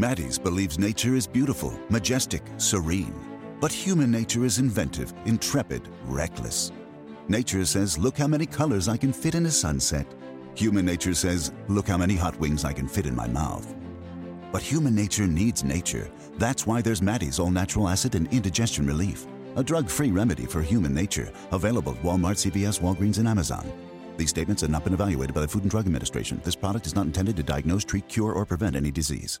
Maddie's believes nature is beautiful, majestic, serene. But human nature is inventive, intrepid, reckless. Nature says, look how many colors I can fit in a sunset. Human nature says, look how many hot wings I can fit in my mouth. But human nature needs nature. That's why there's Maddie's All Natural Acid and Indigestion Relief, a drug free remedy for human nature, available at Walmart, CVS, Walgreens, and Amazon. These statements have not been evaluated by the Food and Drug Administration. This product is not intended to diagnose, treat, cure, or prevent any disease.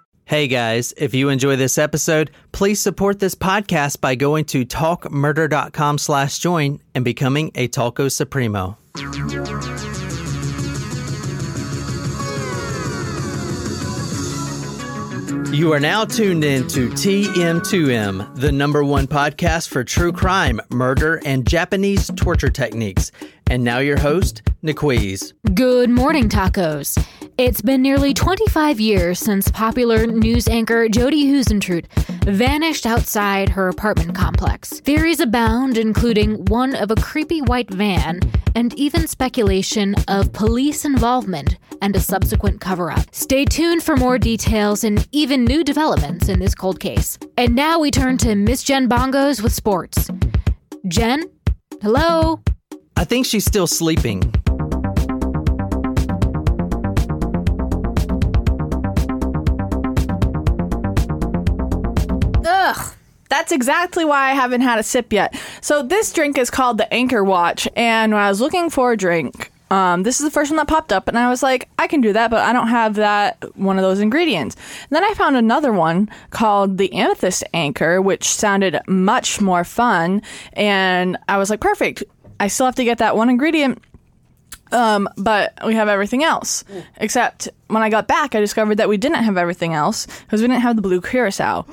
Hey guys, if you enjoy this episode, please support this podcast by going to talkmurder.com slash join and becoming a Talco Supremo. You are now tuned in to TM2M, the number one podcast for true crime, murder, and Japanese torture techniques. And now your host, Niquiz. Good morning, tacos. It's been nearly 25 years since popular news anchor Jodi Huisentruit vanished outside her apartment complex. Theories abound, including one of a creepy white van and even speculation of police involvement and a subsequent cover up. Stay tuned for more details and even new developments in this cold case. And now we turn to Miss Jen Bongos with sports. Jen? Hello? I think she's still sleeping. That's exactly why I haven't had a sip yet. So this drink is called the Anchor Watch, and when I was looking for a drink, um, this is the first one that popped up, and I was like, I can do that, but I don't have that one of those ingredients. And then I found another one called the Amethyst Anchor, which sounded much more fun, and I was like, perfect. I still have to get that one ingredient um, but we have everything else. Except when I got back, I discovered that we didn't have everything else because we didn't have the blue curacao.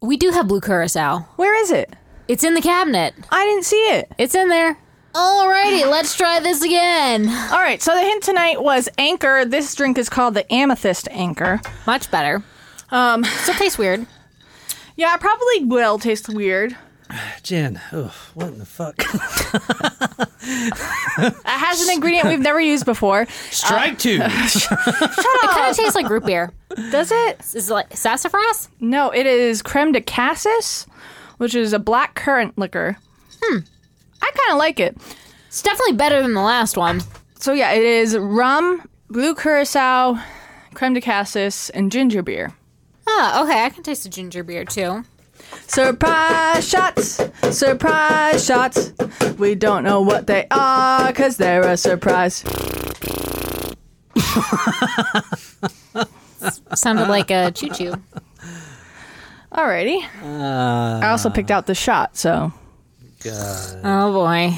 We do have blue curacao. Where is it? It's in the cabinet. I didn't see it. It's in there. Alrighty, let's try this again. All right, so the hint tonight was Anchor. This drink is called the Amethyst Anchor. Much better. Um, still tastes weird. Yeah, it probably will taste weird. Jen, oh, what in the fuck? It has an ingredient we've never used before. Strike two. It kind of tastes like root beer. Does it? Is it like sassafras? No, it is creme de cassis, which is a black currant liquor. Hmm. I kind of like it. It's definitely better than the last one. So yeah, it is rum, blue curacao, creme de cassis, and ginger beer. Oh, okay. I can taste the ginger beer too. Surprise shots, surprise shots. We don't know what they are because they're a surprise. Sounded like a choo choo. Alrighty. I also picked out the shot, so Oh boy.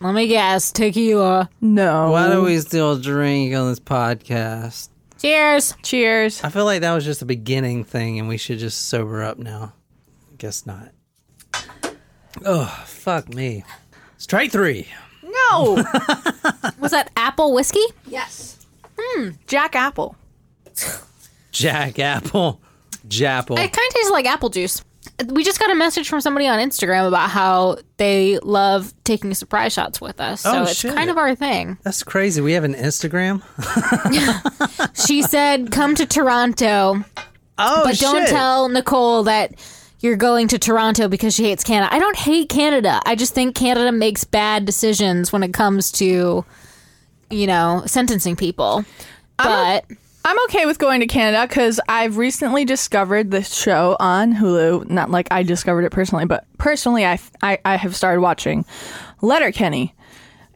Let me guess. Tequila. no. Why do we still drink on this podcast? Cheers. Cheers. I feel like that was just a beginning thing and we should just sober up now. Guess not. Oh, fuck me. Strike three. No. Was that apple whiskey? yes. Hmm. Jack Apple. Jack Apple. Japple. It kind of tastes like apple juice. We just got a message from somebody on Instagram about how they love taking surprise shots with us. So Oh, it's shit. kind of our thing. That's crazy. We have an Instagram. She said, "Come to Toronto, Oh, but don't shit. tell Nicole that you're going to Toronto because she hates Canada." I don't hate Canada. I just think Canada makes bad decisions when it comes to, you know, sentencing people. But I'm okay with going to Canada because I've recently discovered this show on Hulu. Not like I discovered it personally, but personally, I, I, I have started watching Letterkenny,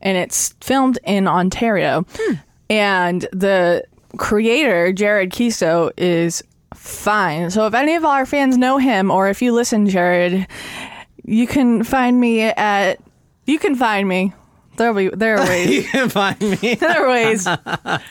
and it's filmed in Ontario. Hmm. And the creator, Jared Keeso, is fine. So if any of our fans know him, or if you listen, Jared, you can find me at. You can find me. There'll be there are ways. You can find me. there are ways. but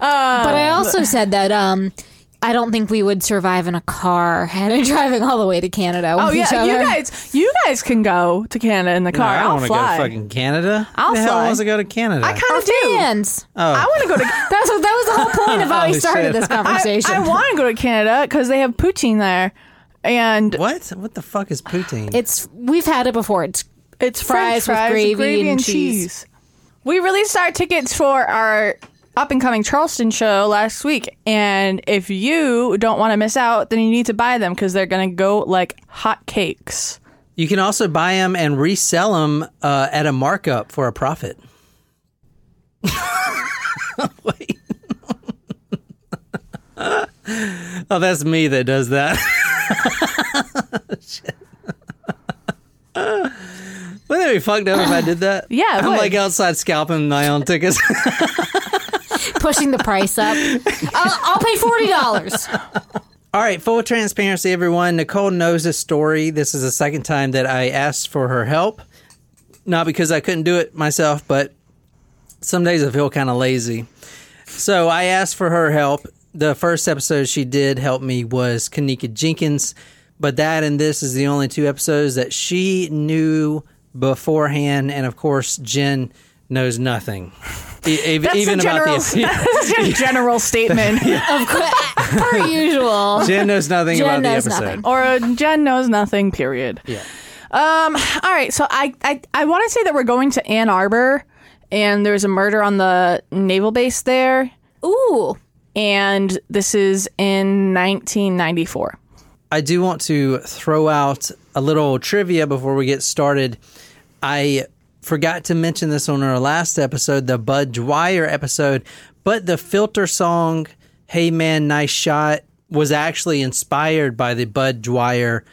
I also said that um I don't think we would survive in a car and driving all the way to Canada. With Oh each yeah, you guys, you guys can go to Canada in the No, car. I don't I'll want to go fly. to fucking Canada. I'll Who the hell fly. wants to go to Canada? I kind of do. Fans. oh. I want to go to. That's what, that was the whole point of how we started shit. this I, conversation. I want to go to Canada because they have poutine there, and what? What the fuck is poutine? it's we've had it before. It's it's Fries French with fries gravy and cheese. We released our tickets for our up and coming Charleston show last week, and if you don't want to miss out, then you need to buy them because they're gonna go like hot cakes. you can also buy them and resell them uh, at a markup for a profit. Oh, that's me that does that. Shit. Wouldn't that be fucked up if I did that? Yeah, it I'm would. like outside scalping my own tickets. Pushing the price up. I'll, I'll pay forty dollars. All right, full transparency, everyone. Nicole knows this story. This is the second time that I asked for her help. Not because I couldn't do it myself, but some days I feel kind of lazy. So I asked for her help. The first episode she did help me was Kanika Jenkins, but that and this is the only two episodes that she knew beforehand. And of course, Jen knows nothing. E- e- That's even a about general. the That's a general statement. Of course, per usual. Jen knows nothing Jen about knows the episode. nothing. or uh, Jen knows nothing. Period. Yeah. Um. All right. So I I, I want to say that we're going to Ann Arbor, and there's a murder on the naval base there, Ooh, and this is in 1994. I do want to throw out a little trivia before we get started. I forgot to mention this on our last episode, the Bud Dwyer episode, but the filter song Hey Man, Nice Shot was actually inspired by the Bud Dwyer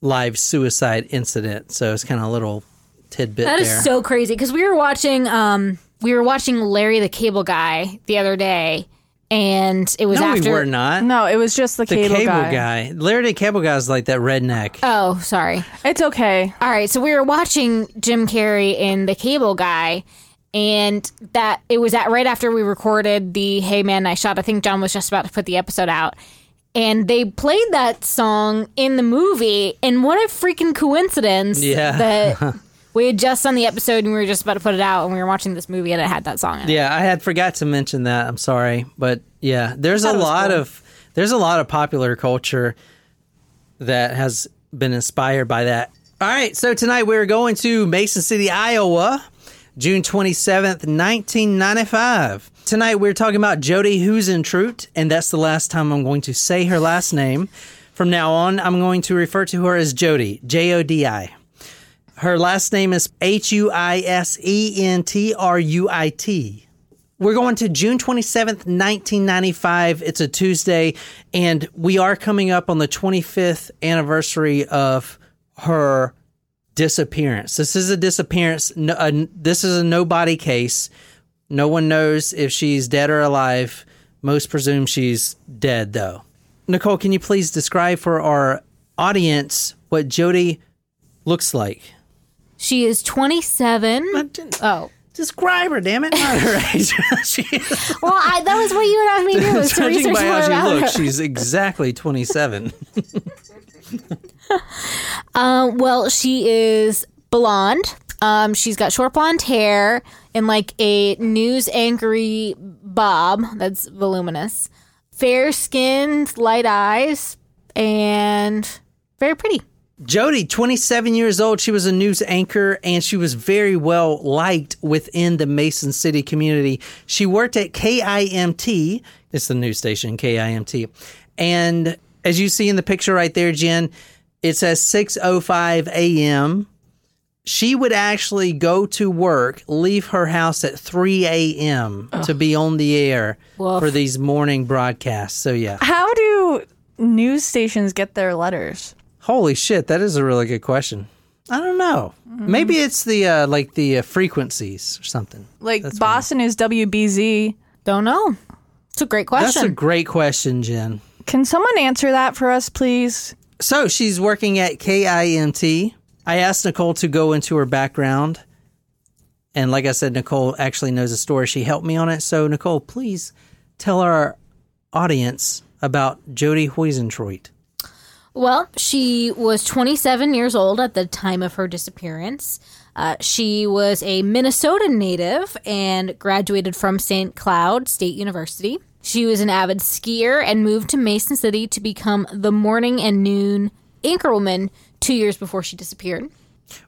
live suicide incident. So it's kind of a little tidbit that is so crazy because we were watching. Um, we were watching Larry the Cable Guy the other day, and it was no, after. we were not. No, it was just the, the cable, cable, guy. guy. Larry the Cable Guy is like that redneck. Oh, sorry. It's okay. All right, so we were watching Jim Carrey in The Cable Guy, and that it was at right after we recorded the Hey Man I Shot. I think John was just about to put the episode out, and they played that song in the movie. And what a freaking coincidence! Yeah. that we had just done the episode and we were just about to put it out, and we were watching this movie and it had that song in it. Yeah, I had forgot to mention that. I'm sorry, but yeah, there's a lot of there's a lot of popular culture that has been inspired by that. All right, so tonight we're going to Mason City, Iowa, June 27th, 1995. Tonight we're talking about Jodi Huisentruit, and that's the last time I'm going to say her last name. From now on, I'm going to refer to her as Jodi, J O D I. Her last name is H U I S E N T R U I T. We're going to June 27th, 1995. It's a Tuesday, and we are coming up on the 25th anniversary of her disappearance. This is a disappearance. No, uh, this is a nobody case. No one knows if she's dead or alive. Most presume she's dead, though. Nicole, can you please describe for our audience what Jodi looks like? She is 27. Oh. Describe her, damn it. Not her age. she is. Well, I, that was what you had asked me to do was to research by more how she about her. looks, she's exactly 27. Um, well, she is blonde. Um, she's got short blonde hair and like a news angry bob that's voluminous. Fair skinned, light eyes, and very pretty. Jodi, 27 years old, she was a news anchor and she was very well liked within the Mason City community. She worked at KIMT, it's the news station, KIMT. And as you see in the picture right there, Jen, it says 6:05 a.m. She would actually go to work, leave her house at 3 a.m. to be on the air Woof. for these morning broadcasts. So yeah. How do news stations get their letters? Holy shit, that is a really good question. I don't know. Maybe it's the uh, like the uh, frequencies or something. Like Boston is WBZ. Don't know. It's a great question. That's a great question, Jen. Can someone answer that for us, please? So she's working at KIMT. I asked Nicole to go into her background. And like I said, Nicole actually knows the story. She helped me on it. So, Nicole, please tell our audience about Jodi Huisentruit? Well, she was 27 years old at the time of her disappearance. Uh, she was a Minnesota native and graduated from St. Cloud State University. She was an avid skier and moved to Mason City to become the morning and noon anchorwoman two years before she disappeared.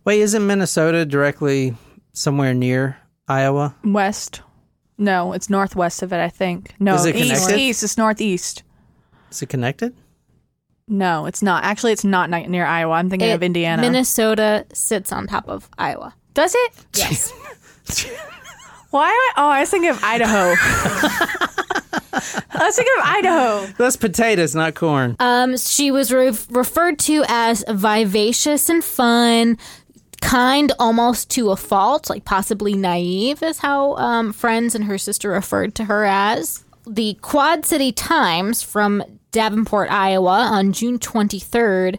Wait, isn't Minnesota directly somewhere near Iowa? West. No, it's northwest of it, I think. No, Is it east. connected? East. It's northeast. Is it connected? No, it's not. Actually, it's not ni- near Iowa. I'm thinking of Indiana. Minnesota sits on top of Iowa. Does it? Yes. Why? Am I, oh, I was thinking of Idaho. I was thinking of Idaho. That's potatoes, not corn. Um, she was re- referred to as vivacious and fun, kind almost to a fault, like possibly naive, is how um, friends and her sister referred to her as. The Quad City Times from Davenport, Iowa, on June 23rd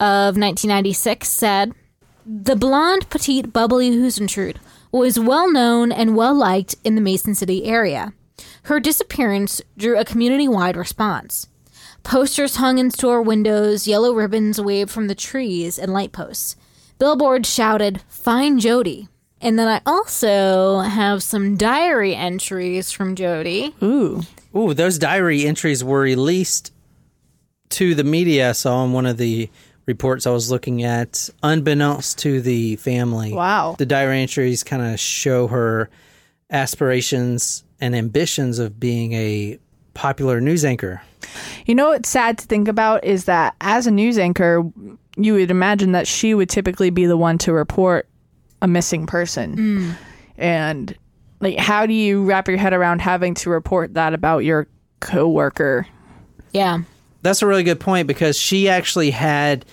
of 1996 said, The blonde, petite, bubbly Huisentruit was well known and well liked in the Mason City area. Her disappearance drew a community wide response. Posters hung in store windows, yellow ribbons waved from the trees and light posts. Billboards shouted, Find Jodi. And then I also have some diary entries from Jodi. Ooh. Ooh, those diary entries were released to the media. I saw in one of the reports I was looking at, unbeknownst to the family. Wow. The diary entries kind of show her aspirations and ambitions of being a popular news anchor. You know what's sad to think about is that as a news anchor, you would imagine that she would typically be the one to report a missing person. Mm. And like how do you wrap your head around having to report that about your coworker? Yeah. That's a really good point because she actually had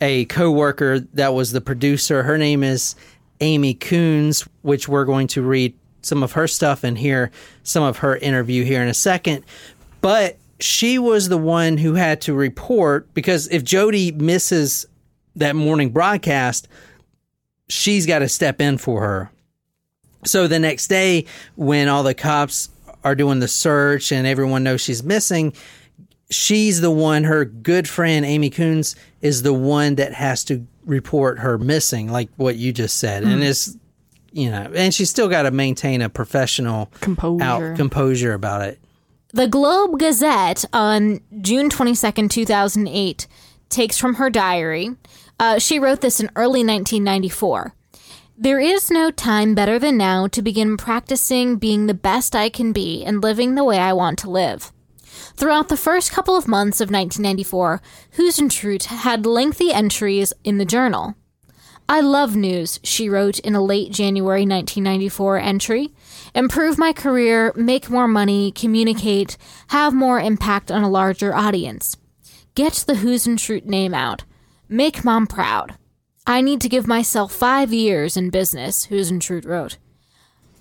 a coworker that was the producer. Her name is Amy Kuns, which we're going to read some of her stuff and hear some of her interview here in a second. But she was the one who had to report because if Jodi misses that morning broadcast, she's got to step in for her. So the next day, when all the cops are doing the search and everyone knows she's missing, she's the one, her good friend Amy Kuns is the one that has to report her missing, like what you just said. And mm. it's, you know, and she's still got to maintain a professional Composure. out composure about it. The Globe Gazette on June 22nd, 2008, takes from her diary. Uh, she wrote this in early 1994. There is no time better than now to begin practicing being the best I can be and living the way I want to live. Throughout the first couple of months of 1994, Huisentruit had lengthy entries in the journal. I love news, she wrote in a late January 1994 entry. Improve my career, make more money, communicate, have more impact on a larger audience. Get the Huisentruit name out. Make mom proud. I need to give myself five years in business, Huisentruit wrote.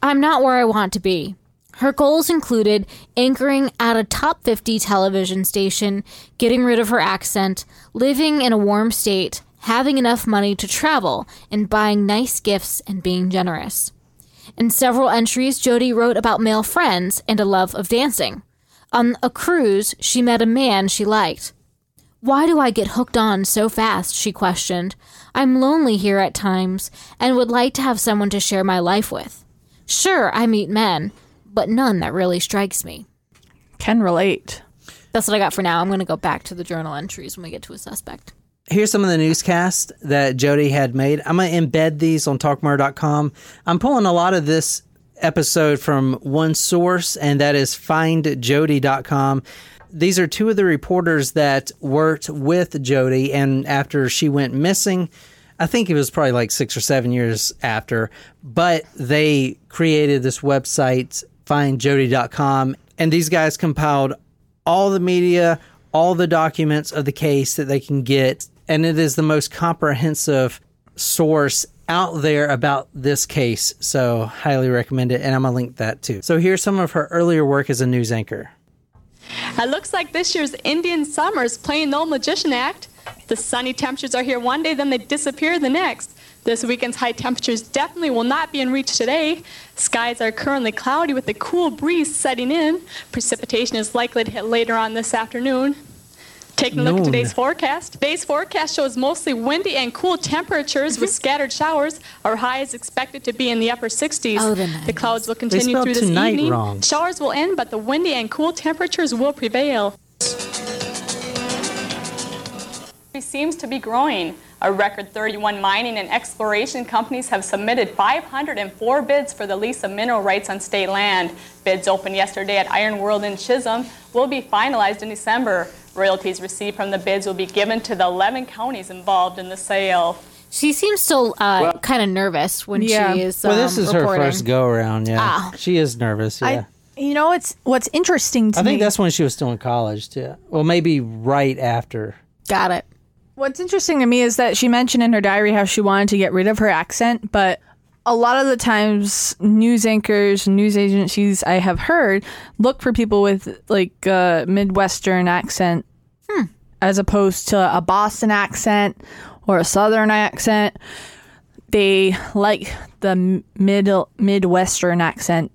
I'm not where I want to be. Her goals included anchoring at a top 50 television station, getting rid of her accent, living in a warm state, having enough money to travel, and buying nice gifts and being generous. In several entries, Jodi wrote about male friends and a love of dancing. On a cruise, she met a man she liked. Why do I get hooked on so fast? she questioned. I'm lonely here at times and would like to have someone to share my life with. Sure, I meet men, but none that really strikes me. Can relate. That's what I got for now. I'm going to go back to the journal entries when we get to a suspect. Here's some of the newscasts that Jodi had made. I'm going to embed these on talkmurder.com. I'm pulling a lot of this episode from one source, and that is findjodi.com. These are two of the reporters that worked with Jodi, and after she went missing, I think it was probably like six or seven years after, but they created this website, findjodi.com, and these guys compiled all the media, all the documents of the case that they can get, and it is the most comprehensive source out there about this case. So, highly recommend it, and I'm gonna link that too. So, here's some of her earlier work as a news anchor. It looks like this year's Indian summer is playing the old magician act. The sunny temperatures are here one day, then they disappear the next. This weekend's high temperatures definitely will not be in reach today. Skies are currently cloudy with a cool breeze setting in. Precipitation is likely to hit later on this afternoon. Taking a look at today's forecast. Today's forecast shows mostly windy and cool temperatures with mm-hmm. scattered showers. Our high is expected to be in the upper 60s. Oh, the the clouds will continue through this evening. wrong. Showers will end, but the windy and cool temperatures will prevail. seems to be growing. A record 31 mining and exploration companies have submitted 504 bids for the lease of mineral rights on state land. Bids opened yesterday at Iron World in Chisholm will be finalized in December. Royalties received from the bids will be given to the 11 counties involved in the sale. She seems still uh, kind of nervous when Yeah. she is. Well, this um, is reporting. her first go around. Yeah, Ah. she is nervous. Yeah, I, you know, it's what's interesting to I, me. think that's when she was still in college too. Well, maybe right after. Got it. What's interesting to me is that she mentioned in her diary how she wanted to get rid of her accent, but a lot of the times news anchors, news agencies I have heard look for people with like a Midwestern accent as opposed to a Boston accent or a Southern accent. They like the middle Midwestern accent.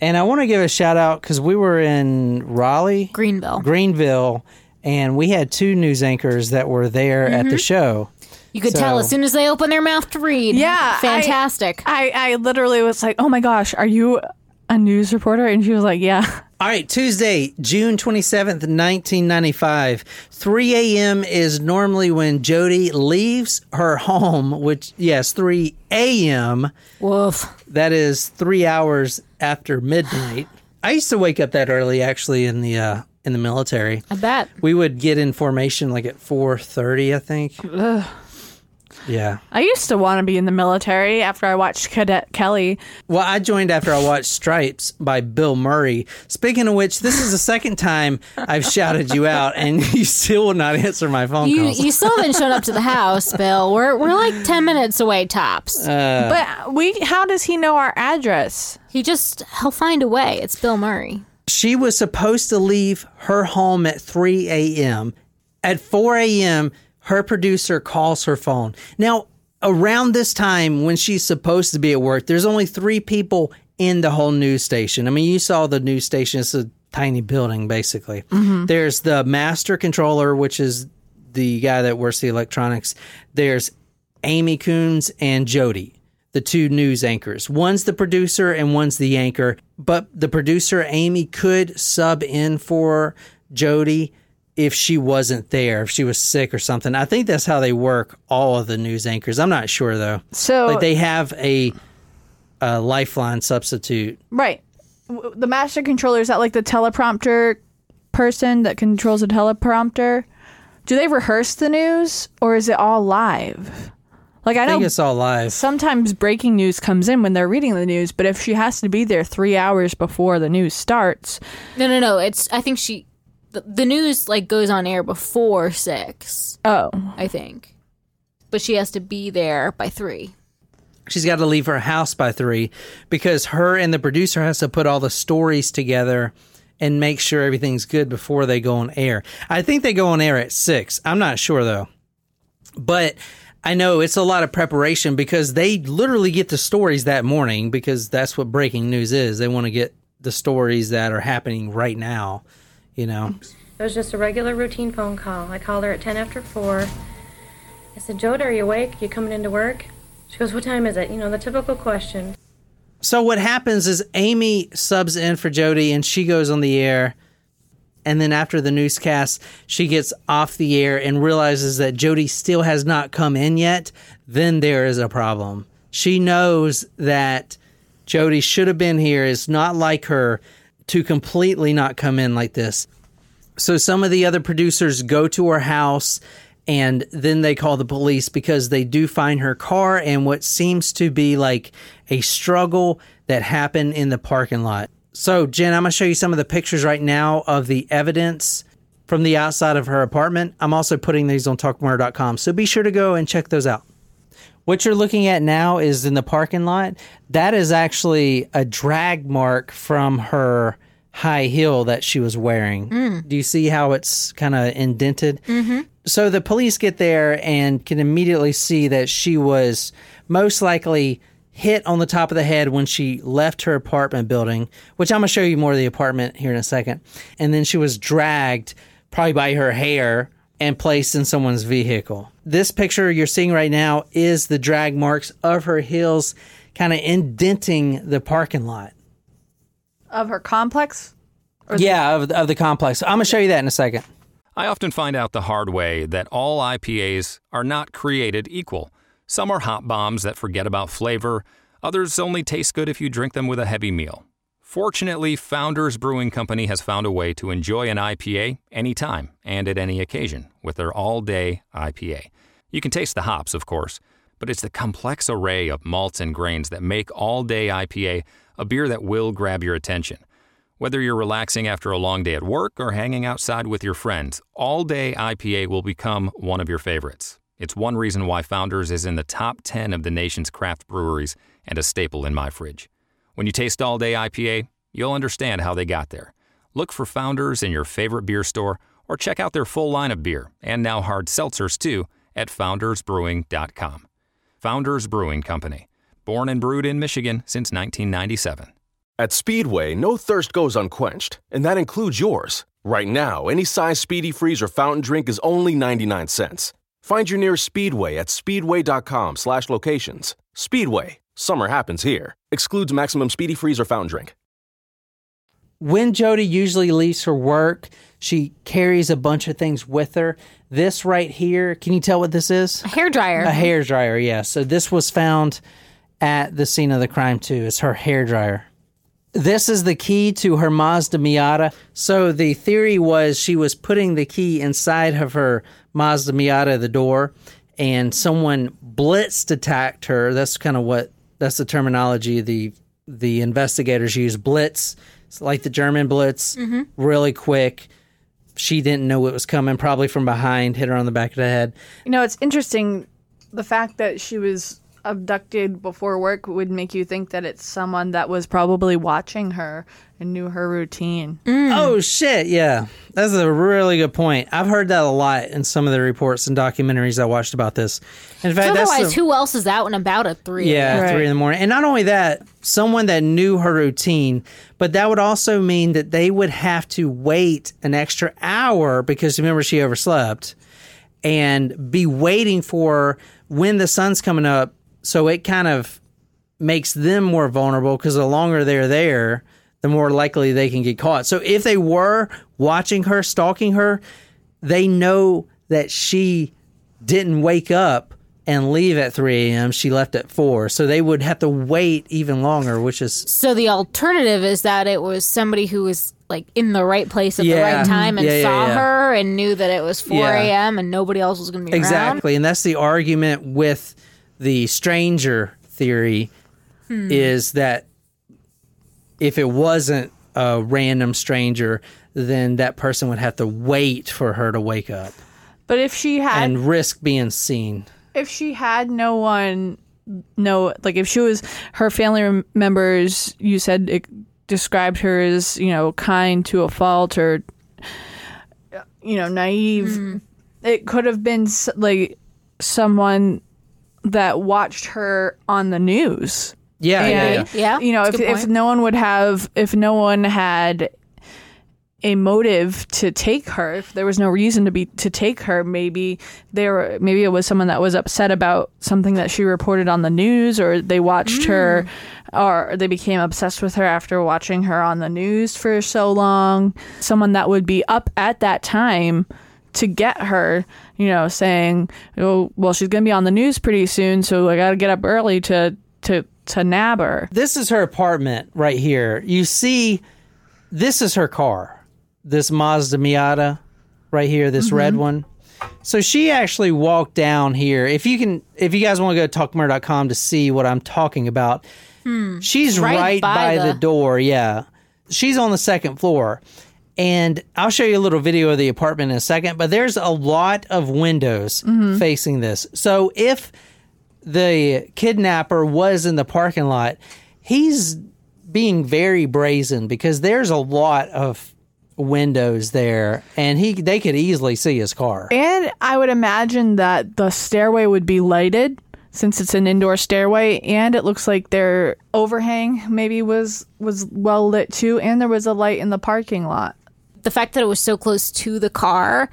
And I want to give a shout out because we were in Raleigh, Greenville. Greenville, and we had two news anchors that were there at Mm-hmm. the show. You could tell as soon as they open their mouth to read. Yeah, fantastic. I, I literally was like, oh my gosh, are you a news reporter? And she was like, yeah. All right, Tuesday, June 27th, 1995. 3 a.m. is normally when Jodi leaves her home, which, yes, 3 a.m. Woof. That is three hours after midnight. I used to wake up that early, actually, in the uh, in the military. I bet. We would get in formation like at 4:30, I think. Yeah. I used to want to be in the military after I watched Cadet Kelly. Well, I joined after I watched Stripes by Bill Murray. Speaking of which, this is the second time I've shouted you out, and you still will not answer my phone You calls. you still haven't shown up to the house, Bill. We're we're like ten minutes away tops. Uh. but we, how does he know our address? he just he'll find a way. It's Bill Murray. she was supposed to leave her home at 3 a.m. At 4 a.m., her producer calls her phone. Now, around this time when she's supposed to be at work, there's only three people in the whole news station. I mean, you saw the news station, it's a tiny building, basically. Mm-hmm. There's the master controller, which is the guy that works the electronics. There's Amy Kuns and Jodi, the two news anchors. One's the producer and one's the anchor. But the producer, Amy, could sub in for Jodi if she wasn't there, if she was sick or something. I think that's how they work all of the news anchors. I'm not sure though. So, Like they have a, a lifeline substitute. right. The master controller is that like the teleprompter person that controls the teleprompter? Do they rehearse the news or is it all live? Like I I know think it's all live. sometimes breaking news comes in when they're reading the news, but if she has to be there three hours before the news starts, No, no, no. It's I think she the, the news like goes on air before six. oh, I think, but she has to be there by three. she's got to leave her house by three because her and the producer has to put all the stories together and make sure everything's good before they go on air. I think they go on air at six. I'm not sure though, but I know it's a lot of preparation because they literally get the stories that morning because that's what breaking news is. They want to get the stories that are happening right now. You know, It was just a regular routine phone call. I called her at 10 after 4. I said, Joda, are you awake? You coming into work? She goes, What time is it? You know, the typical question. So what happens is Amy subs in for Jodi and she goes on the air. And then after the newscast, she gets off the air and realizes that Jodi still has not come in yet. Then there is a problem. She knows that Jodi should have been here. It's not like her to completely not come in like this. So some of the other producers go to her house and then they call the police because they do find her car and what seems to be like a struggle that happened in the parking lot. So, Jen, I'm going to show you some of the pictures right now of the evidence from the outside of her apartment. I'm also putting these on talkmurder.com. So be sure to go and check those out. What you're looking at now is in the parking lot. That is actually a drag mark from her high heel that she was wearing. Do you see how it's kind of indented? Mm-hmm. So the police get there and can immediately see that she was most likely hit on the top of the head when she left her apartment building, which I'm going to show you more of the apartment here in a second. And then she was dragged probably by her hair and placed in someone's vehicle. This picture you're seeing right now is the drag marks of her heels kind of indenting the parking lot. Of her complex? Yeah, of, of the complex. I'm going to show you that in a second. I often find out the hard way that all IPAs are not created equal. Some are hot bombs that forget about flavor, others only taste good if you drink them with a heavy meal. Fortunately, Founders Brewing Company has found a way to enjoy an IPA anytime and at any occasion with their all day IPA. You can taste the hops, of course, but it's the complex array of malts and grains that make all day IPA a beer that will grab your attention. Whether you're relaxing after a long day at work or hanging outside with your friends, all day IPA will become one of your favorites. It's one reason why Founders is in the top 10 of the nation's craft breweries and a staple in my fridge. When you taste all day IPA, you'll understand how they got there. Look for Founders in your favorite beer store or check out their full line of beer and now hard seltzers too at foundersbrewing.com. Founders Brewing Company, born and brewed in Michigan since 1997. At Speedway, no thirst goes unquenched, and that includes yours. Right now, any size Speedy Freeze or fountain drink is only 99 cents. Find your nearest Speedway at speedway.com slash locations. Speedway, summer happens here. Excludes maximum Speedy Freeze or fountain drink. when Jodi usually leaves for work, she carries a bunch of things with her. This right here, can you tell what this is? A hair dryer. A hair dryer, yeah. So this was found at the scene of the crime too. It's her hair dryer. This is the key to her Mazda Miata. So the theory was she was putting the key inside of her Mazda Miata, the door, and someone blitzed attacked her. That's kind of what that's the terminology the the investigators use. Blitz, it's like the German blitz, mm-hmm. really quick. She didn't know it was coming, probably from behind, hit her on the back of the head. You know, it's interesting the fact that she was abducted before work would make you think that it's someone that was probably watching her and knew her routine. Mm. Oh shit, yeah. That's a really good point. I've heard that a lot in some of the reports and documentaries I watched about this. In fact, that's Otherwise, the- who else is out and about at three? yeah, Right. three in the morning. And not only that, someone that knew her routine, but that would also mean that they would have to wait an extra hour because remember she overslept and be waiting for when the sun's coming up. So it kind of makes them more vulnerable because the longer they're there, the more likely they can get caught. So if they were watching her, stalking her, they know that she didn't wake up and leave at 3 a.m. She left at 4. So they would have to wait even longer, which is So the alternative is that it was somebody who was like in the right place at the right time and Yeah, yeah, saw yeah. her and knew that it was 4 Yeah. a.m. and nobody else was going to be around. Exactly. And that's the argument with the stranger theory hmm. is that if it wasn't a random stranger, then that person would have to wait for her to wake up But if she had and risk being seen. if she had no one no like if she was her family members you said it described her as you know kind to a fault or uh, you know naive hmm. it could have been like someone that watched her on the news. Yeah, yeah, and yeah. Yeah, you know that's if, if no one would have if no one had a motive to take her if there was no reason to be to take her maybe there maybe it was someone that was upset about something that she reported on the news or they watched her or they became obsessed with her after watching her on the news for so long. Someone that would be up at that time to get her you know saying oh well she's going to be on the news pretty soon so I got to get up early to to to nab her This is her apartment right here. You see, this is her car. This Mazda Miata right here, this mm-hmm. red one. So she actually walked down here. If you can, if you guys want to go to talkmurder.com to see what I'm talking about, hmm. she's Right right, by by, the, the- door. Yeah. She's on the second floor. And I'll show you a little video of the apartment in a second, but there's a lot of windows mm-hmm. facing this. So if the kidnapper was in the parking lot, he's being very brazen because there's a lot of windows there and he they could easily see his car. And I would imagine that the stairway would be lighted since it's an indoor stairway and it looks like their overhang maybe was was well lit too and there was a light in the parking lot. The fact that it was so close to the car,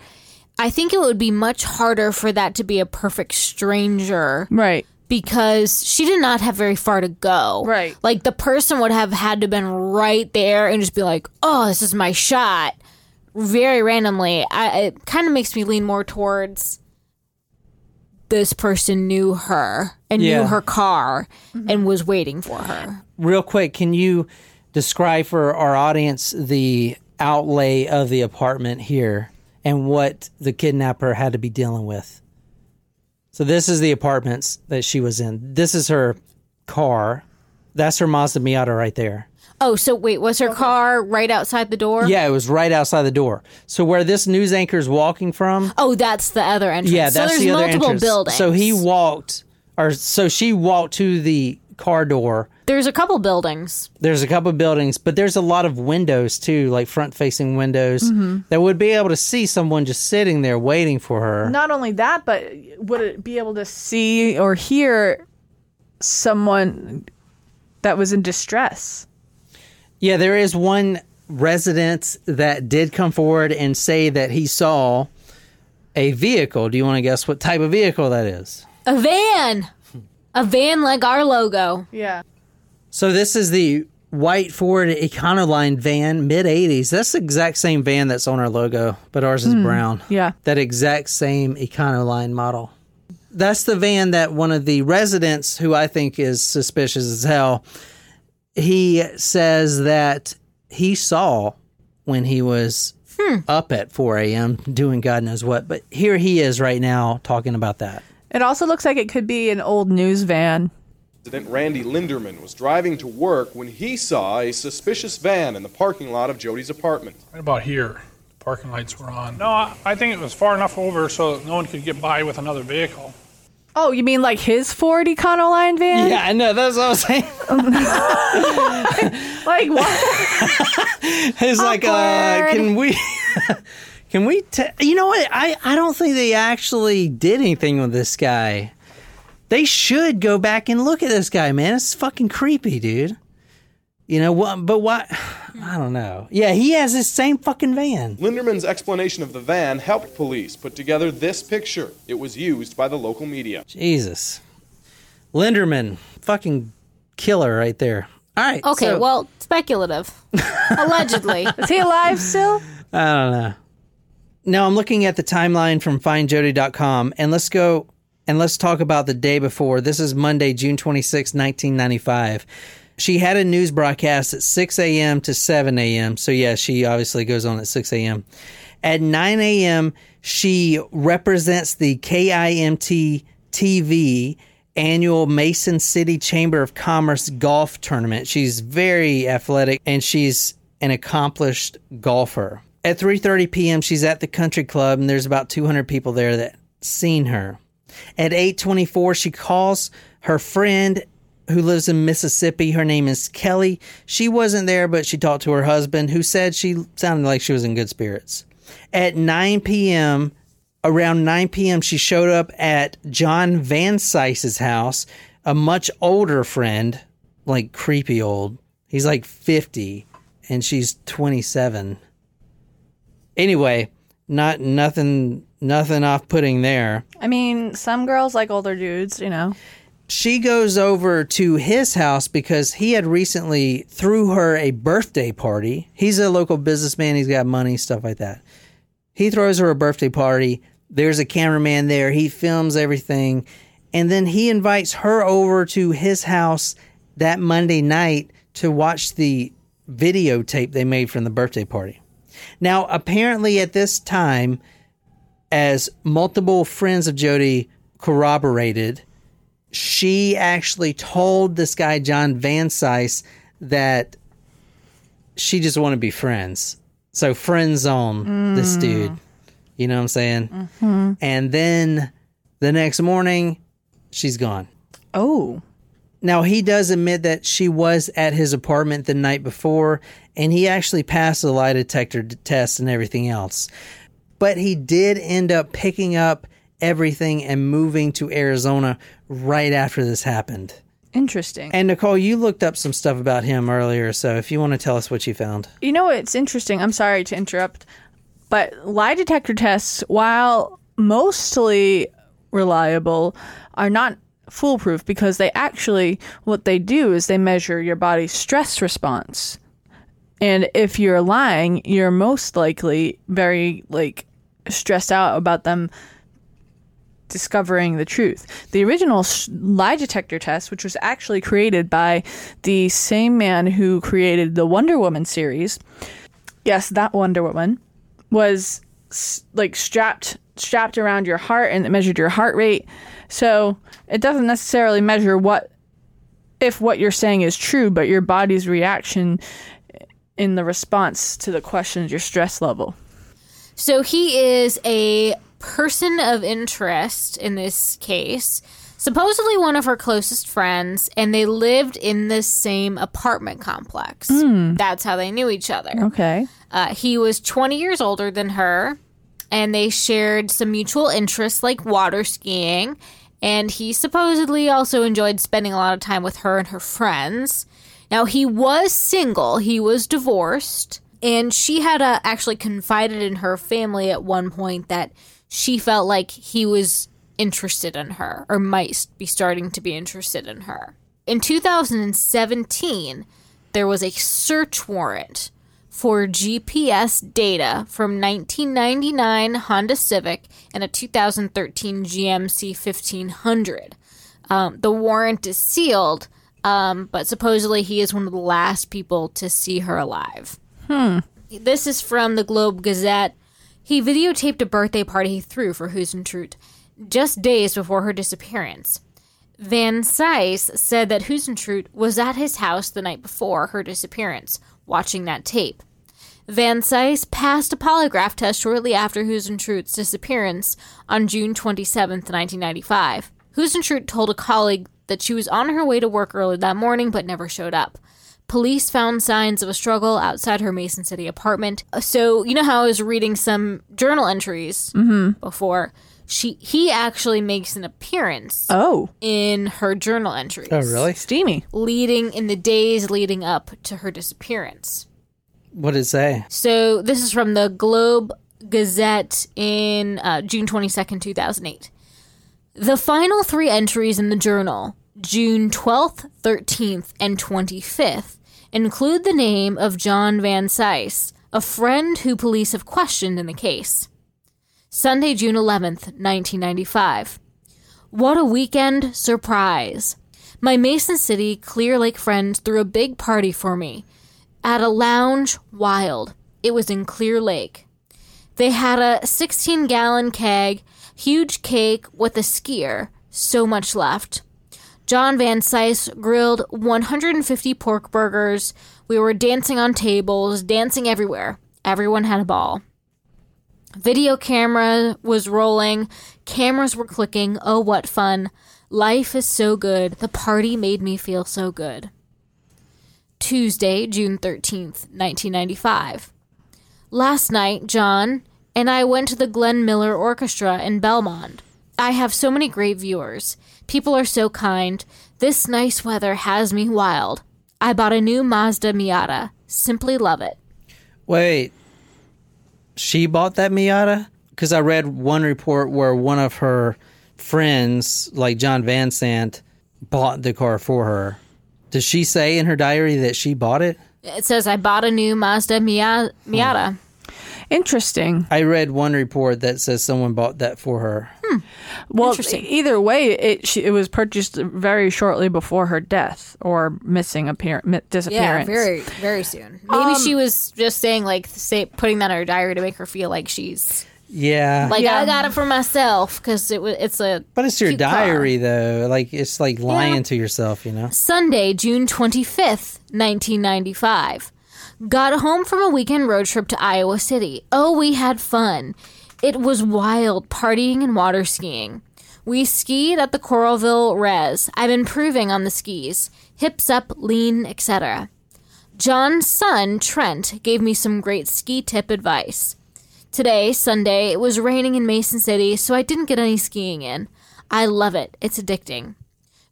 I think it would be much harder for that to be a perfect stranger. Right. Because she did not have very far to go. Right. Like the person would have had to been right there and just be like, "Oh, this is my shot." Very randomly, I, it kind of makes me lean more towards this person knew her and Yeah. knew her car mm-hmm. and was waiting for her. Real quick, can you describe for our audience the outlay of the apartment here and what the kidnapper had to be dealing with? So this is the apartments that she was in. This is her car. That's her Mazda Miata right there. Oh, so wait, was her car right outside the door? Yeah, it was right outside the door. So where this news anchor is walking from, Oh, that's the other entrance. yeah, that's so there's the other multiple entrance. buildings. So he walked, or so she walked to the car door. There's a couple buildings. There's a couple buildings, but there's a lot of windows too, like front-facing windows Mm-hmm. that would be able to see someone just sitting there waiting for her. Not only that, but would it be able to see or hear someone that was in distress? Yeah, there is one resident that did come forward and say that he saw a vehicle. Do you want to guess what type of vehicle that is? A van. A van like our logo. Yeah. So this is the white Ford Econoline van, mid '80s. That's the exact same van that's on our logo, but ours is hmm. brown. Yeah. That exact same Econoline model. That's the van that one of the residents, who I think is suspicious as hell, he says that he saw when he was hmm. up at 4 a.m. doing God knows what. But here he is right now talking about that. It also looks like it could be an old news van. Resident Randy Linderman was driving to work when he saw a suspicious van in the parking lot of Jodi's apartment. Right about here, the parking lights were on. No, I, I think it was far enough over so no one could get by with another vehicle. Oh, you mean like his Ford Econoline van? Yeah, I know. That's what I was saying. Like what? It's like, uh, can we, can we, t- you know what? I, I don't think they actually did anything with this guy. They should go back and look at this guy, man. It's fucking creepy, dude. You know what? But what? I don't know. Yeah, he has this same fucking van. Linderman's explanation of the van helped police put together this picture. It was used by the local media. Jesus. Linderman, fucking killer right there. All right. Okay, so- well, speculative. Allegedly. Is he alive still? I don't know. Now I'm looking at the timeline from findjodi.com and let's go and let's talk about the day before. This is Monday, June 26, 1995. She had a news broadcast at 6 a.m. to 7 a.m. So, yeah, she obviously goes on at 6 a.m. At 9 a.m., she represents the KIMT TV annual Mason City Chamber of Commerce golf tournament. She's very athletic and she's an accomplished golfer. At 3:30 p.m., she's at the country club and there's about 200 people there that seen her. At 8:24, she calls her friend who lives in Mississippi. Her name is Kelly. She wasn't there, but she talked to her husband, who said she sounded like she was in good spirits. At 9 p.m., around 9 p.m., she showed up at John Vansice's house, a much older friend, like creepy old. He's like 50, and she's 27. Anyway, not nothing, nothing off-putting there. I mean, some girls like older dudes, you know. she goes over to his house because he had recently threw her a birthday party. He's a local businessman, he's got money, stuff like that. He throws her a birthday party. There's a cameraman there. He films everything. And then he invites her over to his house that Monday night to watch the videotape they made from the birthday party. Now, apparently, at this time, as multiple friends of Jodi corroborated, she actually told this guy John Vansice that she just want to be friends. So friend zone this mm. dude. You know what I'm saying? Mm-hmm. And then the next morning, she's gone. Oh. Now, he does admit that she was at his apartment the night before, and he actually passed the lie detector test and everything else. But he did end up picking up everything and moving to Arizona right after this happened. Interesting. And Nicole, you looked up some stuff about him earlier, so if you want to tell us what you found. You know it's interesting? I'm sorry to interrupt, but lie detector tests, while mostly reliable, are not foolproof because they actually, what they do is they measure your body's stress response. And if you're lying, you're most likely very, like, stressed out about them discovering the truth. The original lie detector test, which was actually created by the same man who created the Wonder Woman series, yes, that Wonder Woman was like strapped strapped around your heart and it measured your heart rate. So it doesn't necessarily measure what if what you're saying is true, but your body's reaction in the response to the questions, your stress level. So he is a person of interest in this case, supposedly one of her closest friends, and they lived in the same apartment complex. That's how they knew each other. Okay. Uh, he was 20 years older than her, and they shared some mutual interests like water skiing. And he supposedly also enjoyed spending a lot of time with her and her friends. Now, he was single, he was divorced, and she had uh, actually confided in her family at one point that she felt like he was interested in her or might be starting to be interested in her. In 2017, there was a search warrant for GPS data from 1999 Honda Civic and a 2013 GMC 1500. Um, the warrant is sealed, um, but supposedly he is one of the last people to see her alive. Hmm. This is from the Globe Gazette. He videotaped a birthday party he threw for Huisentruit just days before her disappearance. Vansice said that Huisentruit was at his house the night before her disappearance, watching that tape. Vansice passed a polygraph test shortly after Huisentruit's disappearance on June 27, 1995. Huisentruit told a colleague that she was on her way to work early that morning but never showed up. Police found signs of a struggle outside her Mason City apartment. So, you know how I was reading some journal entries before? She he actually makes an appearance Oh, in her journal entries. Oh, really? steamy. Leading in the days leading up to her disappearance. What did it say? So this is from the Globe Gazette in uh, June 22nd, 2008. The final three entries in the journal, June 12th, 13th, and 25th, include the name of John Vansice, a friend who police have questioned in the case. Sunday, June 11th, 1995. What a weekend surprise! My Mason City Clear Lake friend threw a big party for me at a lounge wild. It was in Clear Lake. They had a 16 gallon keg, huge cake with a skier, so much left. John Vansice grilled 150 pork burgers. We were dancing on tables, dancing everywhere. Everyone had a ball. Video camera was rolling, cameras were clicking. Oh, what fun! Life is so good. The party made me feel so good. Tuesday, June 13th, 1995. Last night, John and I went to the Glenn Miller Orchestra in Belmont. I have so many great viewers. People are so kind. This nice weather has me wild. I bought a new Mazda Miata. Simply love it. Wait, she bought that Miata? Because I read one report where one of her friends, like John Van Sant, bought the car for her. Does she say in her diary that she bought it? It says I bought a new Mazda Mia- Miata. Interesting. I read one report that says someone bought that for her. Hmm. Well, either way, it she, it was purchased very shortly before her death or missing appear mi- Yeah, very very soon. Maybe she um, was just saying like say putting that in her diary to make her feel like she's Yeah. like Yeah. I got it for myself because it was it's a but it's your cute car. diary, though. Like, it's like lying to yourself, you know? Sunday, June 25th, 1995. Got home from a weekend road trip to Iowa City. Oh, we had fun. It was wild partying and water skiing. We skied at the Coralville Res. I'm improving on the skis. Hips up, lean, etc. John's son, Trent, gave me some great ski tip advice. Today, Sunday, it was raining in Mason City, so I didn't get any skiing in. I love it. It's addicting.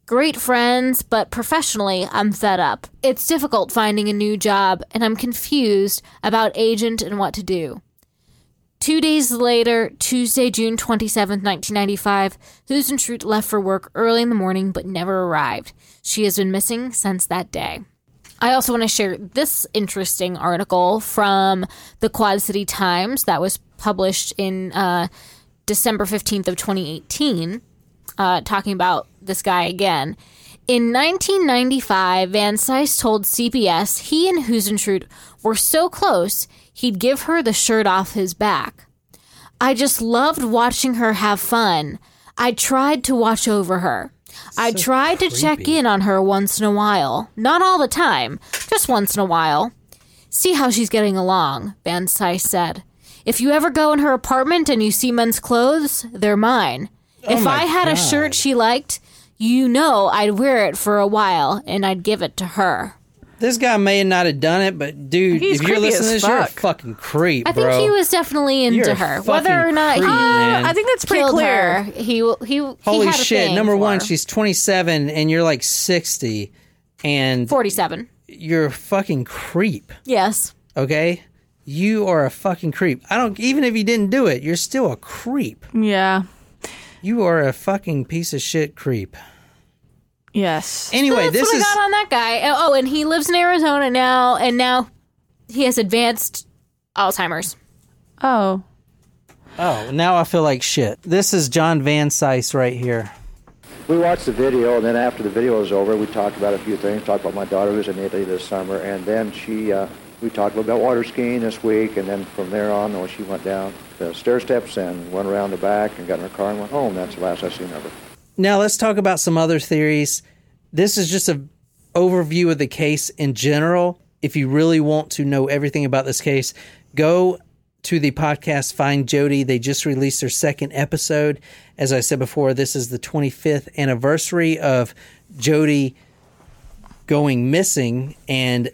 Great friends, but professionally, I'm fed up. It's difficult finding a new job, and I'm confused about agent and what to do. Two days later, Tuesday, June 27, 1995, Susan Huisentruit left for work early in the morning but never arrived. She has been missing since that day. I also want to share this interesting article from the Quad City Times that was published in uh, December 15th of 2018, uh, talking about this guy again. In 1995, Vansice told CBS he and Huisentruit were so close he'd give her the shirt off his back. I just loved watching her have fun. I tried to watch over her. I tried to check in on her once in a while. Not all the time, just once in a while. See how she's getting along, Vansice said. If you ever go in her apartment and you see men's clothes, they're mine. Oh if I had a shirt she liked, you know I'd wear it for a while and I'd give it to her. This guy may not have done it, but dude, He's if you're listening to as this, you're a fucking creep, I think he was definitely into You're her. Whether or not creep, he uh, man. I think that's pretty killed clear. her, he he he Holy had a shit! thing Number one, her. she's 27 and you're like 60, and 47. you're a fucking creep. Yes. Okay, you are a fucking creep. I don't even if you didn't do it, you're still a creep. Yeah. You are a fucking piece of shit creep. Yes. Anyway, That's this what is I got on that guy. Oh, and he lives in Arizona now, and now he has advanced Alzheimer's. Oh. oh now I feel like shit. This is John Vansice right here. We watched the video, and then after the video was over, we talked about a few things. Talked about my daughter who's in Italy this summer, and then she, uh, we talked about water skiing this week, and then from there on, well, she went down the stair steps and went around the back and got in her car and went home. That's the last I seen of her. Now let's talk about some other theories. This is just an overview of the case in general. If you really want to know everything about this case, go to the podcast Find Jodi. They just released their second episode. As I said before, this is the 25th anniversary of Jodi going missing, and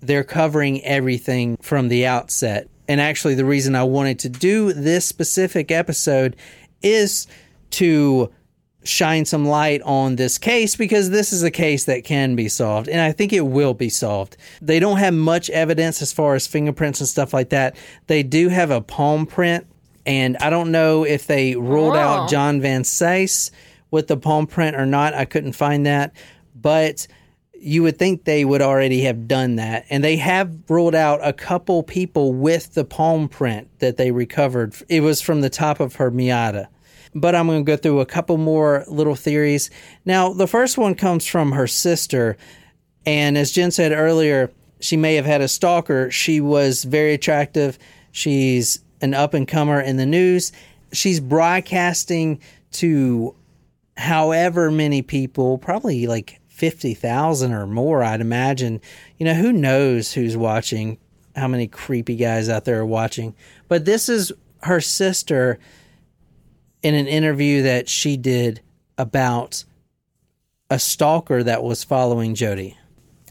they're covering everything from the outset. And actually, the reason I wanted to do this specific episode is to shine some light on this case because this is a case that can be solved and I think it will be solved. They don't have much evidence as far as fingerprints and stuff like that. They do have a palm print and I don't know if they ruled Oh. out John Vansice with the palm print or not. I couldn't find that, but you would think they would already have done that. And they have ruled out a couple people with the palm print that they recovered. It was from the top of her Miata. But I'm going to go through a couple more little theories. Now, the first one comes from her sister. And as Jen said earlier, she may have had a stalker. She was very attractive. She's an up and comer in the news. She's broadcasting to however many people, probably like 50,000 or more, I'd imagine. You know, who knows who's watching, how many creepy guys out there are watching. But this is her sister in an interview that she did about a stalker that was following Jodi.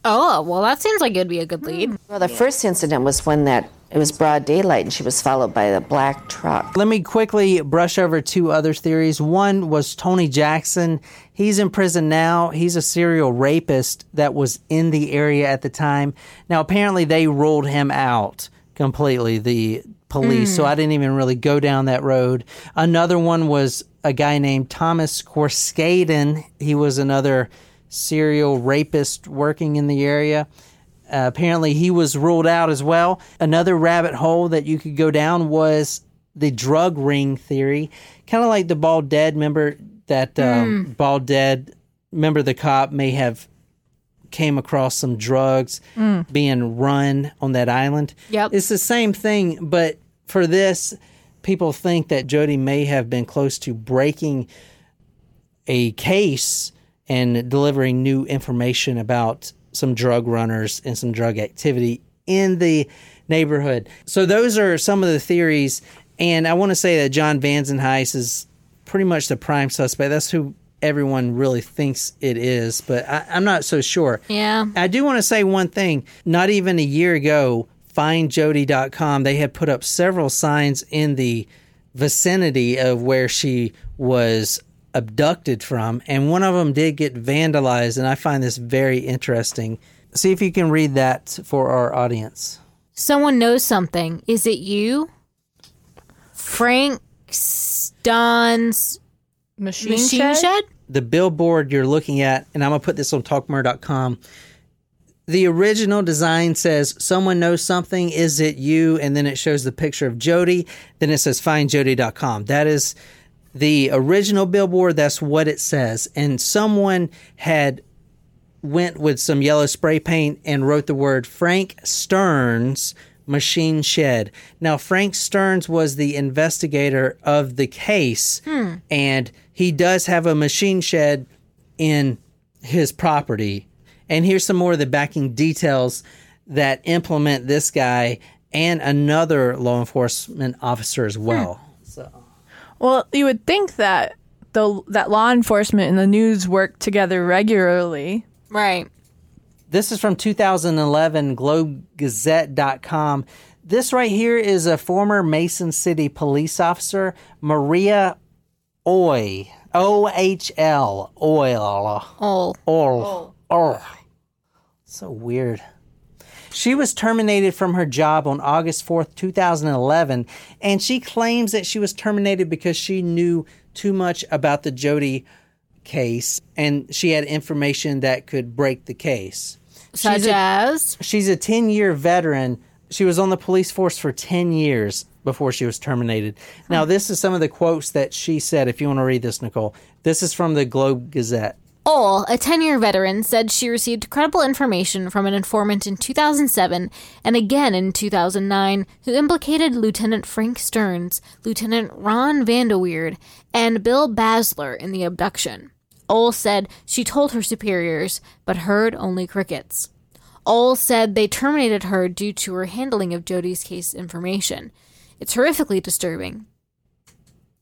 Oh, well, that seems like it'd be a good lead. Well, the first incident was when that it was broad daylight and she was followed by a black truck. Let me quickly brush over two other theories. One was Tony Jackson. He's in prison now. He's a serial rapist that was in the area at the time. Now, apparently, they ruled him out completely, the police, so hmm. I didn't even really go down that road. Another one was a guy named Thomas Corskaden. He was another serial rapist working in the area. Uh, apparently, he was ruled out as well. Another rabbit hole that you could go down was the drug ring theory, kind of like the bald dead. Remember that um, bald dead? Remember the cop may have came across some drugs being run on that island. Yep. it's the same thing, but for this, people think that Jodi may have been close to breaking a case and delivering new information about some drug runners and some drug activity in the neighborhood. So those are some of the theories. And I want to say that John Vanzenheis is pretty much the prime suspect. That's who everyone really thinks it is, but I, I'm not so sure. Yeah. I do want to say one thing. Not even a year ago, findjodi.com, they had put up several signs in the vicinity of where she was abducted from, and one of them did get vandalized, and I find this very interesting. See if you can read that for our audience. Someone knows something. Is it you? Frank Ston's Machine, machine shed? shed? the billboard you're looking at, and I'm going to put this on talkmurder.com. The original design says, Someone knows something. Is it you? And then it shows the picture of Jodi. Then it says, findjodi.com. That is the original billboard. That's what it says. And someone had went with some yellow spray paint and wrote the word Frank Stearns Machine Shed. Now, Frank Stearns was the investigator of the case, hmm. and he does have a machine shed in his property. And here's some more of the backing details that implement this guy and another law enforcement officer as hmm. well. So, Well, you would think that the that law enforcement and the news work together regularly. Right. This is from 2011, GlobeGazette.com. This right here is a former Mason City police officer, Maria Oy. O H L. Oil. Oh. Oil. Oh. So weird. She was terminated from her job on August 4th, 2011, and she claims that she was terminated because she knew too much about the Jodi case and she had information that could break the case. Such She's a- as? She's a 10 year veteran. She was on the police force for 10 years before she was terminated. Now, this is some of the quotes that she said, if you want to read this, Nicole. This is from the Globe Gazette. Ohl, a 10 year veteran, said she received credible information from an informant in 2007 and again in 2009 who implicated Lieutenant Frank Stearns, Lieutenant Ron Vanderweerd, and Bill Basler in the abduction. Ohl said she told her superiors, but heard only crickets. Ohl said they terminated her due to her handling of Jodi's case information. It's horrifically disturbing.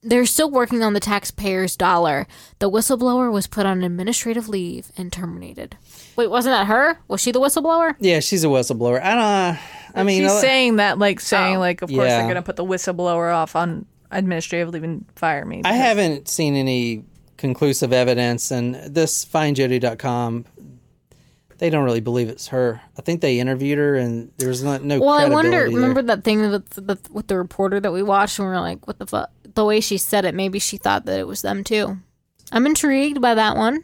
They're still working on the taxpayer's dollar. The whistleblower was put on administrative leave and terminated. Wait, wasn't that her? Was she the whistleblower? Yeah, she's a whistleblower. I don't. I mean, she's uh, saying that, like saying, like, of course Yeah. they're gonna put the whistleblower off on administrative leave and fire me. I haven't seen any conclusive evidence, and this findjodi.com, they don't really believe it's her. I think they interviewed her, and there's not no. well, I wonder. there. Remember that thing with the, with the reporter that we watched, and we were like, "What the fuck?" The way she said it, maybe she thought that it was them too. I'm intrigued by that one.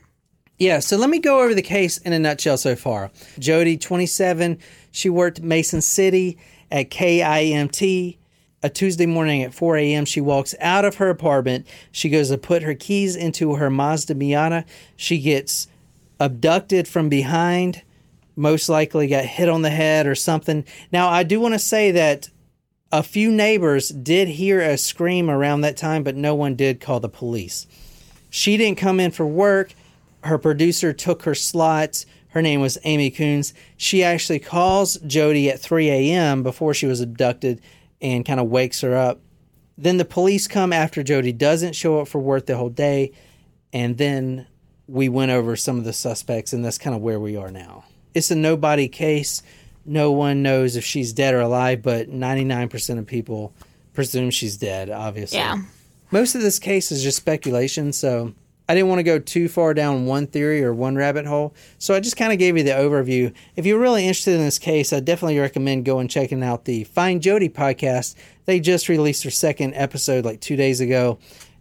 Yeah, so let me go over the case in a nutshell so far. Jodi, 27, she worked Mason City at KIMT. A Tuesday morning at 4 a.m., she walks out of her apartment. She goes to put her keys into her Mazda Miata. She gets abducted from behind, most likely got hit on the head or something. Now, I do want to say that a few neighbors did hear a scream around that time, but no one did call the police. She didn't come in for work. Her producer took her slot. Her name was Amy Kuns. She actually calls Jodi at 3 a.m. before she was abducted and kind of wakes her up. Then the police come after Jodi doesn't show up for work the whole day. And then we went over some of the suspects, and that's kind of where we are now. It's a nobody case. No one knows if she's dead or alive, but 99% of people presume she's dead, obviously. Yeah. Most of this case is just speculation, so I didn't want to go too far down one theory or one rabbit hole. So I just kind of gave you the overview. If you're really interested in this case, I definitely recommend going checking out the Find Jodi podcast. They just released their second episode like two days ago,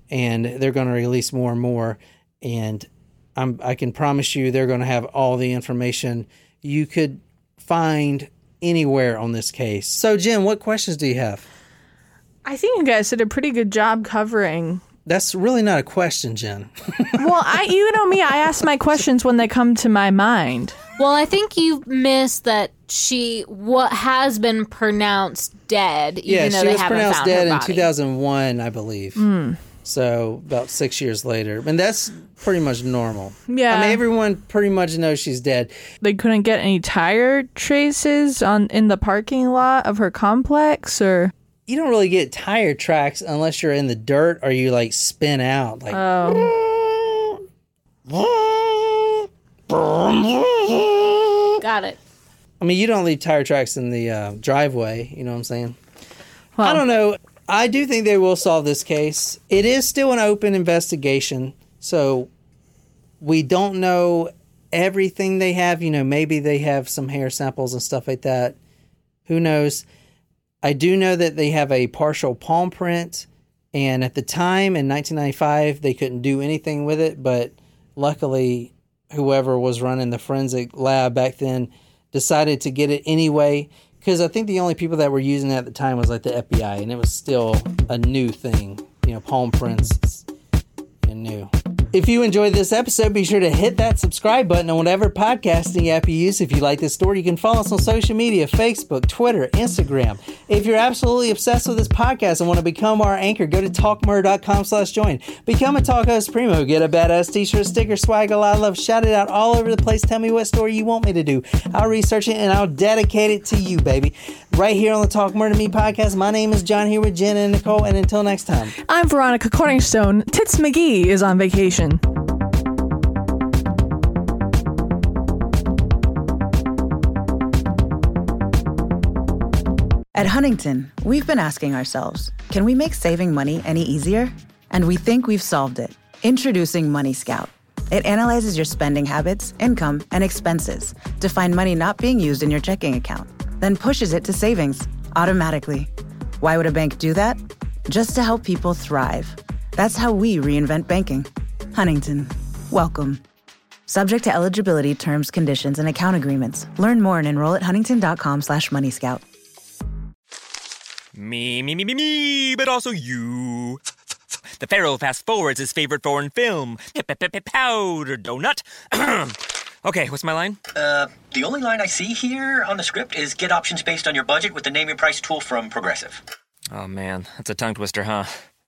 and they're going to release more and more. And I'm, I can promise you they're going to have all the information you could find anywhere on this case. So, Jen, what questions do you have? I think you guys did a pretty good job covering. That's really not a question, Jen. well, I you know me, I ask my questions when they come to my mind. Well, I think you missed that she what has been pronounced dead, even yeah, though she they was pronounced dead in 2001, I believe. Mm. So about six years later, and that's pretty much normal. Yeah. I mean everyone pretty much knows she's dead. They couldn't get any tire traces on in the parking lot of her complex or you don't really get tire tracks unless you're in the dirt or you like spin out. Like, Oh. Got it. I mean, you don't leave tire tracks in the uh, driveway. You know what I'm saying? I don't know. I do think they will solve this case. It is still an open investigation, so we don't know everything they have. You know, maybe they have some hair samples and stuff like that. Who knows? I do know that they have a partial palm print, and at the time in 1995, they couldn't do anything with it, but luckily, whoever was running the forensic lab back then decided to get it anyway because I think the only people that were using it at the time was like the FBI, and it was still a new thing. You know, palm prints and new. If you enjoyed this episode, be sure to hit that subscribe button on whatever podcasting app you use. If you like this story, you can follow us on social media Facebook, Twitter, Instagram. If you're absolutely obsessed with this podcast and want to become our anchor, go to talkmurder.com slash join. Become a Talk Host Primo. Get a badass t-shirt, sticker, swag, a lot of love. Shout it out all over the place. Tell me what story you want me to do. I'll research it and I'll dedicate it to you, baby. Right here on the Talk Murder Me podcast. My name is John here with Jen and Nicole. And until next time. I'm Veronica Corningstone. Tits McGee is on vacation. At Huntington, we've been asking ourselves can we make saving money any easier? And we think we've solved it. Introducing Money Scout. It analyzes your spending habits, income, and expenses to find money not being used in your checking account, then pushes it to savings automatically. Why would a bank do that? Just to help people thrive. That's how we reinvent banking. Huntington, welcome. Subject to eligibility, terms, conditions, and account agreements. Learn more and enroll at huntington.com slash moneyscout. Me, me, me, me, me, but also you. The Pharaoh fast forwards his favorite foreign film, Powder Donut. okay, what's my line? Uh, the only line I see here on the script is get options based on your budget with the name your price tool from Progressive. Oh man, that's a tongue twister, huh?